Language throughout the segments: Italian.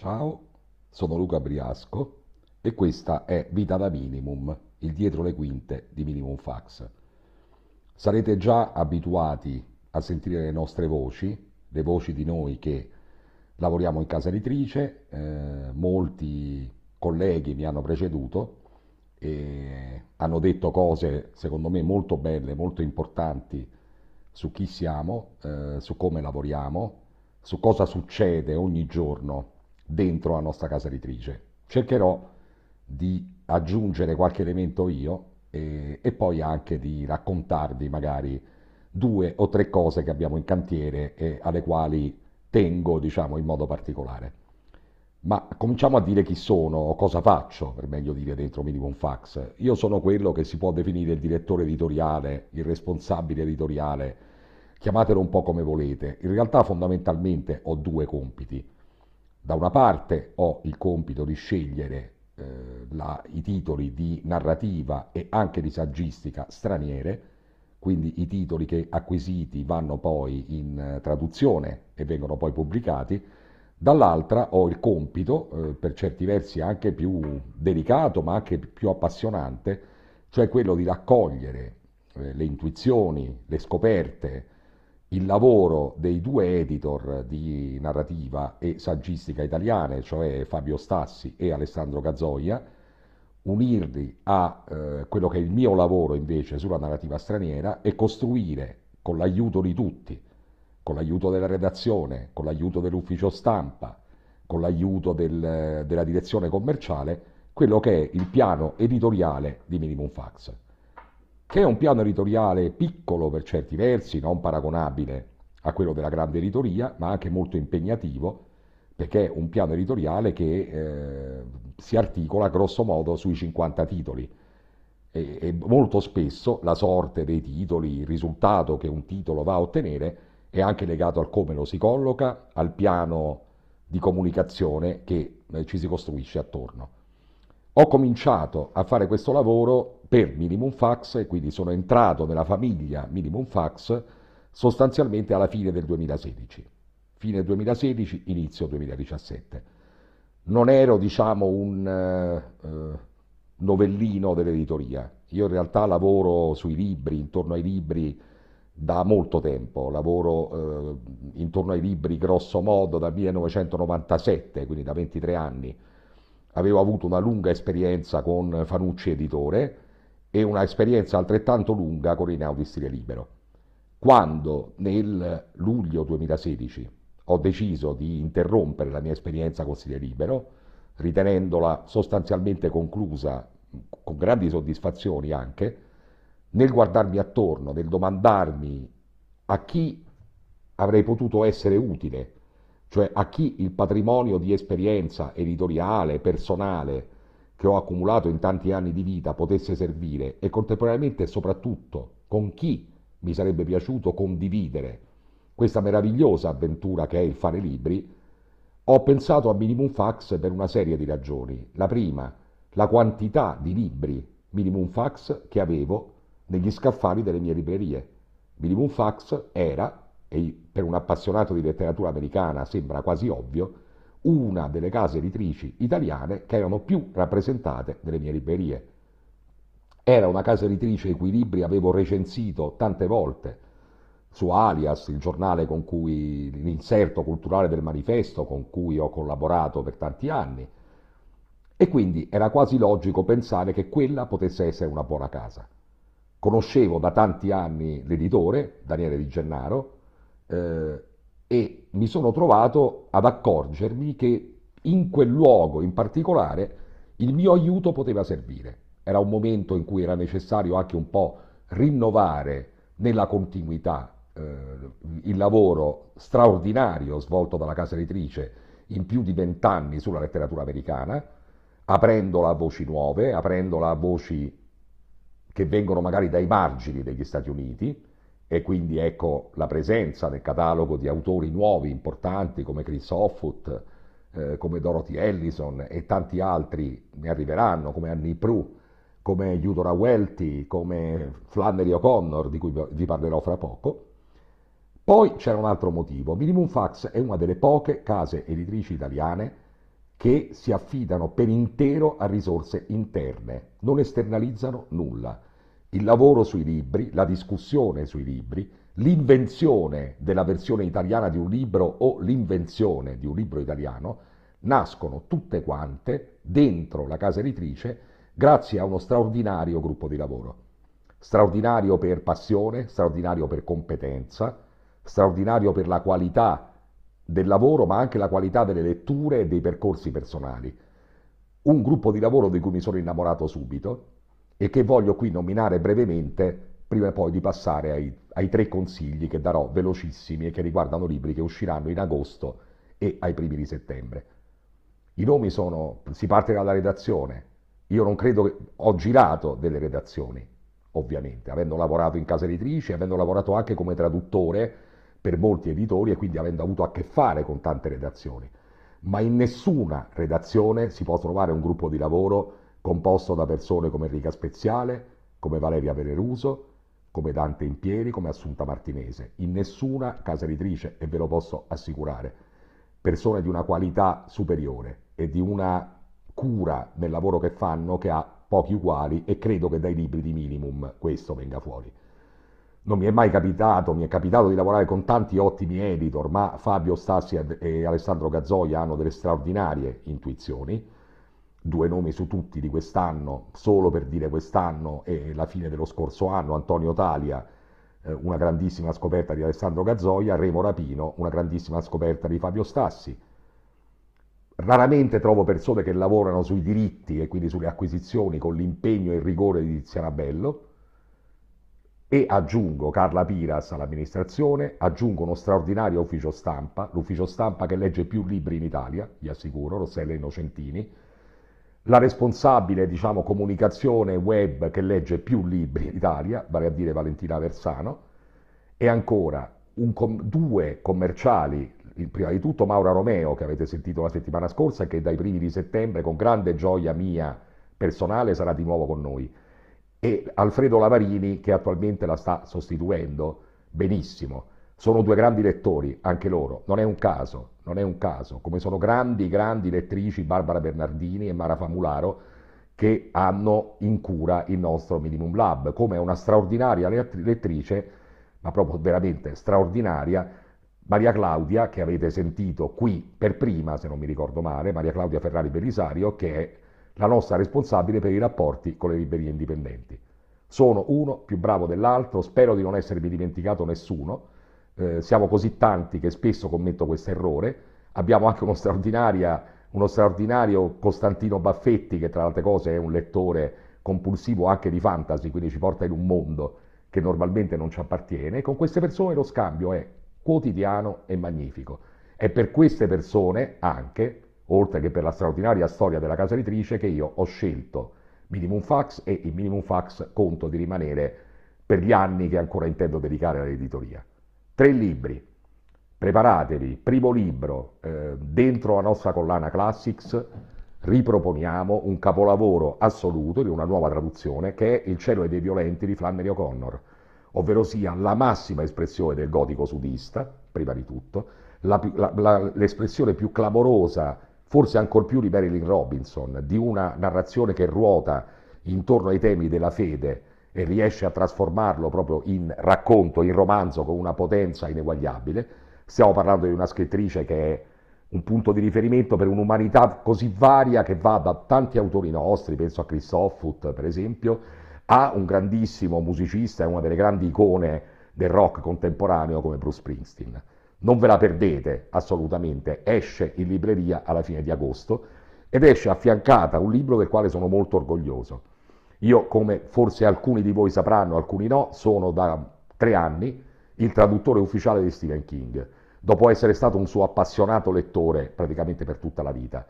Ciao, sono Luca Briasco e questa è Vita da Minimum, il dietro le quinte di Minimum Fax. Sarete già abituati a sentire le nostre voci, le voci di noi che lavoriamo in casa editrice, eh, molti colleghi mi hanno preceduto e hanno detto cose secondo me molto belle, molto importanti su chi siamo, eh, su come lavoriamo, su cosa succede ogni giorno dentro la nostra casa editrice. Cercherò di aggiungere qualche elemento io e, e, poi anche di raccontarvi magari due o tre cose che abbiamo in cantiere e alle quali tengo, diciamo, in modo particolare. Ma cominciamo a dire chi sono cosa faccio, per meglio dire, dentro Minimum Fax. Io sono quello che si può definire il direttore editoriale, il responsabile editoriale, chiamatelo un po' come volete. In realtà fondamentalmente ho due compiti. Da una parte ho il compito di scegliere eh, la, i titoli di narrativa e anche di saggistica straniere, quindi i titoli che acquisiti vanno poi in eh, traduzione e vengono poi pubblicati, dall'altra ho il compito, eh, per certi versi anche più delicato ma anche più appassionante, cioè quello di raccogliere eh, le intuizioni, le scoperte, il lavoro dei due editor di narrativa e saggistica italiane, cioè Fabio Stassi e Alessandro Gazzoia, unirli a eh, quello che è il mio lavoro invece sulla narrativa straniera e costruire con l'aiuto di tutti, con l'aiuto della redazione, con l'aiuto dell'ufficio stampa, con l'aiuto del, della direzione commerciale, quello che è il piano editoriale di Minimum Fax che è un piano editoriale piccolo per certi versi, non paragonabile a quello della grande editoria, ma anche molto impegnativo, perché è un piano editoriale che eh, si articola grosso modo sui 50 titoli. E, e molto spesso la sorte dei titoli, il risultato che un titolo va a ottenere, è anche legato al come lo si colloca, al piano di comunicazione che eh, ci si costruisce attorno. Ho cominciato a fare questo lavoro per Minimum Fax e quindi sono entrato nella famiglia Minimum Fax sostanzialmente alla fine del 2016. Fine 2016, inizio 2017. Non ero, diciamo, un uh, novellino dell'editoria. Io in realtà lavoro sui libri, intorno ai libri, da molto tempo. Lavoro uh, intorno ai libri, grosso modo, dal 1997, quindi da 23 anni avevo avuto una lunga esperienza con Fanucci Editore e una esperienza altrettanto lunga con Rinaldi Stile Libero. Quando nel luglio 2016 ho deciso di interrompere la mia esperienza con Stile Libero, ritenendola sostanzialmente conclusa, con grandi soddisfazioni anche, nel guardarmi attorno, nel domandarmi a chi avrei potuto essere utile cioè a chi il patrimonio di esperienza editoriale, personale, che ho accumulato in tanti anni di vita potesse servire e contemporaneamente soprattutto con chi mi sarebbe piaciuto condividere questa meravigliosa avventura che è il fare libri, ho pensato a Minimum Fax per una serie di ragioni. La prima, la quantità di libri Minimum Fax che avevo negli scaffali delle mie librerie. Minimum Fax era e per un appassionato di letteratura americana sembra quasi ovvio, una delle case editrici italiane che erano più rappresentate nelle mie librerie. Era una casa editrice i cui libri avevo recensito tante volte su Alias, il giornale con cui l'inserto culturale del manifesto con cui ho collaborato per tanti anni. E quindi era quasi logico pensare che quella potesse essere una buona casa. Conoscevo da tanti anni l'editore, Daniele Di Gennaro, eh, e mi sono trovato ad accorgermi che in quel luogo in particolare il mio aiuto poteva servire. Era un momento in cui era necessario anche un po' rinnovare nella continuità eh, il lavoro straordinario svolto dalla casa editrice in più di vent'anni sulla letteratura americana, aprendola a voci nuove, aprendola a voci che vengono magari dai margini degli Stati Uniti, e quindi ecco la presenza nel catalogo di autori nuovi, importanti come Chris Offutt, eh, come Dorothy Ellison e tanti altri ne arriveranno, come Annie Prue, come Eudora Welty, come Flannery O'Connor, di cui vi parlerò fra poco. Poi c'era un altro motivo. Minimum Fax è una delle poche case editrici italiane che si affidano per intero a risorse interne, non esternalizzano nulla. Il lavoro sui libri, la discussione sui libri, l'invenzione della versione italiana di un libro o l'invenzione di un libro italiano nascono tutte quante dentro la casa editrice grazie a uno straordinario gruppo di lavoro. Straordinario per passione, straordinario per competenza, straordinario per la qualità del lavoro, ma anche la qualità delle letture e dei percorsi personali. Un gruppo di lavoro di cui mi sono innamorato subito e che voglio qui nominare brevemente prima poi di passare ai, ai tre consigli che darò velocissimi e che riguardano libri che usciranno in agosto e ai primi di settembre. I nomi sono, si parte dalla redazione, io non credo che, ho girato delle redazioni, ovviamente, avendo lavorato in casa editrice, avendo lavorato anche come traduttore, per molti editori e quindi avendo avuto a che fare con tante redazioni. Ma in nessuna redazione si può trovare un gruppo di lavoro composto da persone come Enrica Speziale, come Valeria Veneruso, come Dante Impieri, come Assunta Martinese. In nessuna casa editrice, e ve lo posso assicurare, persone di una qualità superiore e di una cura nel lavoro che fanno che ha pochi uguali e credo che dai libri di minimum questo venga fuori. Non mi è mai capitato, mi è capitato di lavorare con tanti ottimi editor, ma Fabio Stassi e Alessandro Gazzoia hanno delle straordinarie intuizioni, due nomi su tutti di quest'anno, solo per dire quest'anno e la fine dello scorso anno, Antonio Talia, eh, una grandissima scoperta di Alessandro Gazzoia, Remo Rapino, una grandissima scoperta di Fabio Stassi. Raramente trovo persone che lavorano sui diritti e quindi sulle acquisizioni con l'impegno e il rigore di Tiziana Bello, e aggiungo Carla Piras all'amministrazione, aggiungo uno straordinario ufficio stampa, l'ufficio stampa che legge più libri in Italia, vi assicuro, Rossella Innocentini, la responsabile diciamo, comunicazione web che legge più libri in Italia, vale a dire Valentina Versano, e ancora com due commerciali, prima di tutto Maura Romeo che avete sentito la settimana scorsa che dai primi di settembre con grande gioia mia personale sarà di nuovo con noi e Alfredo Lavarini che attualmente la sta sostituendo benissimo. Sono due grandi lettori, anche loro, non è un caso, non è un caso, come sono grandi, grandi lettrici Barbara Bernardini e Mara Famularo che hanno in cura il nostro Minimum Lab, come una straordinaria lettrice, ma proprio veramente straordinaria, Maria Claudia, che avete sentito qui per prima, se non mi ricordo male, Maria Claudia Ferrari Belisario, che è la nostra responsabile per i rapporti con le librerie indipendenti. Sono uno più bravo dell'altro, spero di non essermi dimenticato nessuno, eh, siamo così tanti che spesso commetto questo errore, abbiamo anche uno, uno straordinario Costantino Baffetti che tra le altre cose è un lettore compulsivo anche di fantasy, quindi ci porta in un mondo che normalmente non ci appartiene, con queste persone lo scambio è quotidiano e magnifico. È per queste persone anche oltre che per la straordinaria storia della casa editrice, che io ho scelto Minimum Fax e il Minimum Fax conto di rimanere per gli anni che ancora intendo dedicare all'editoria. Tre libri, preparatevi, primo libro, eh, dentro la nostra collana Classics, riproponiamo un capolavoro assoluto di una nuova traduzione che è Il cielo e dei violenti di Flannery O'Connor, ovvero sia la massima espressione del gotico sudista, prima di tutto, l'espressione più clamorosa forse ancor più di Marilyn Robinson, di una narrazione che ruota intorno ai temi della fede e riesce a trasformarlo proprio in racconto, in romanzo con una potenza ineguagliabile. Stiamo parlando di una scrittrice che è un punto di riferimento per un'umanità così varia che va da tanti autori nostri, penso a Christoph Foot per esempio, a un grandissimo musicista e una delle grandi icone del rock contemporaneo come Bruce Springsteen. Non ve la perdete assolutamente, esce in libreria alla fine di agosto ed esce affiancata a un libro del quale sono molto orgoglioso. Io, come forse alcuni di voi sapranno, alcuni no, sono da tre anni il traduttore ufficiale di Stephen King, dopo essere stato un suo appassionato lettore praticamente per tutta la vita.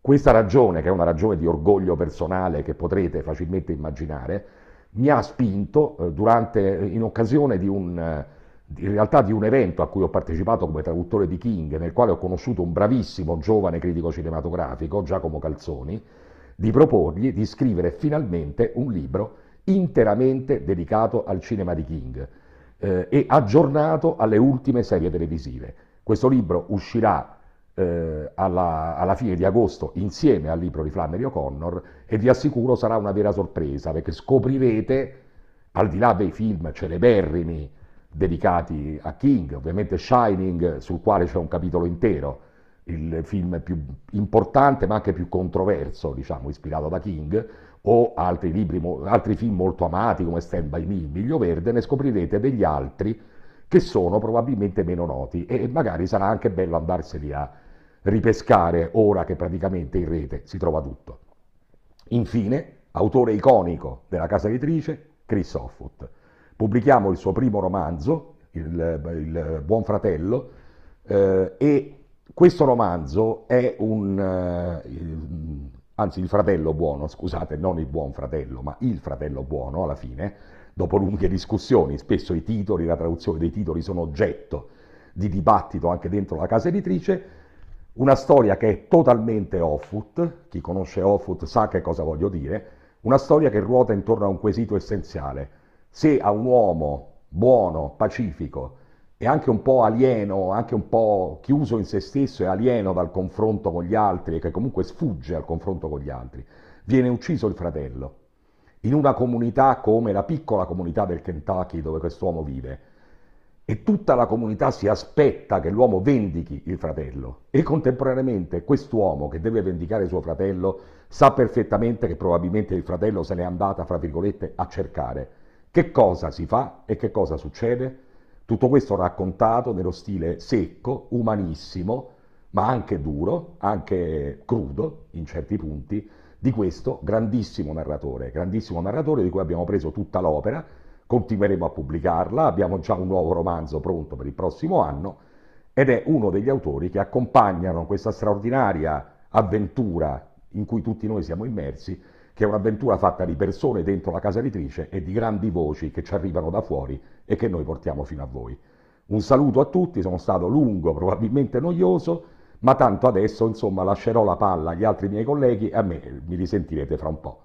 Questa ragione, che è una ragione di orgoglio personale che potrete facilmente immaginare, mi ha spinto eh, durante, in occasione di un in realtà di un evento a cui ho partecipato come traduttore di King, nel quale ho conosciuto un bravissimo giovane critico cinematografico, Giacomo Calzoni, di proporgli di scrivere finalmente un libro interamente dedicato al cinema di King eh, e aggiornato alle ultime serie televisive. Questo libro uscirà eh, alla, alla, fine di agosto insieme al libro di Flannery O'Connor e vi assicuro sarà una vera sorpresa perché scoprirete, al di là dei film celeberrimi dedicati a King, ovviamente Shining sul quale c'è un capitolo intero, il film più importante ma anche più controverso, diciamo, ispirato da King, o altri, libri, altri film molto amati come Stand By Me, Miglio Verde, ne scoprirete degli altri che sono probabilmente meno noti e magari sarà anche bello andarseli a ripescare ora che praticamente in rete si trova tutto. Infine, autore iconico della casa editrice, Chris Offutt. Pubblichiamo il suo primo romanzo, Il, il Buon Fratello, eh, e questo romanzo è un, eh, anzi il fratello buono, scusate, non il buon fratello, ma il fratello buono alla fine, dopo lunghe discussioni, spesso i titoli, la traduzione dei titoli sono oggetto di dibattito anche dentro la casa editrice, una storia che è totalmente Offut, chi conosce Offut sa che cosa voglio dire, una storia che ruota intorno a un quesito essenziale. Se a un uomo buono, pacifico e anche un po' alieno, anche un po' chiuso in se stesso e alieno dal confronto con gli altri e che comunque sfugge al confronto con gli altri, viene ucciso il fratello in una comunità come la piccola comunità del Kentucky dove quest'uomo vive e tutta la comunità si aspetta che l'uomo vendichi il fratello e contemporaneamente quest'uomo che deve vendicare suo fratello sa perfettamente che probabilmente il fratello se n'è andata, fra virgolette, a cercare. Che cosa si fa e che cosa succede? Tutto questo raccontato nello stile secco, umanissimo, ma anche duro, anche crudo in certi punti, di questo grandissimo narratore, grandissimo narratore di cui abbiamo preso tutta l'opera, continueremo a pubblicarla, abbiamo già un nuovo romanzo pronto per il prossimo anno ed è uno degli autori che accompagnano questa straordinaria avventura in cui tutti noi siamo immersi, che è un'avventura fatta di persone dentro la casa editrice e di grandi voci che ci arrivano da fuori e che noi portiamo fino a voi. Un saluto a tutti, sono stato lungo, probabilmente noioso, ma tanto adesso insomma lascerò la palla agli altri miei colleghi e a me mi risentirete fra un po'.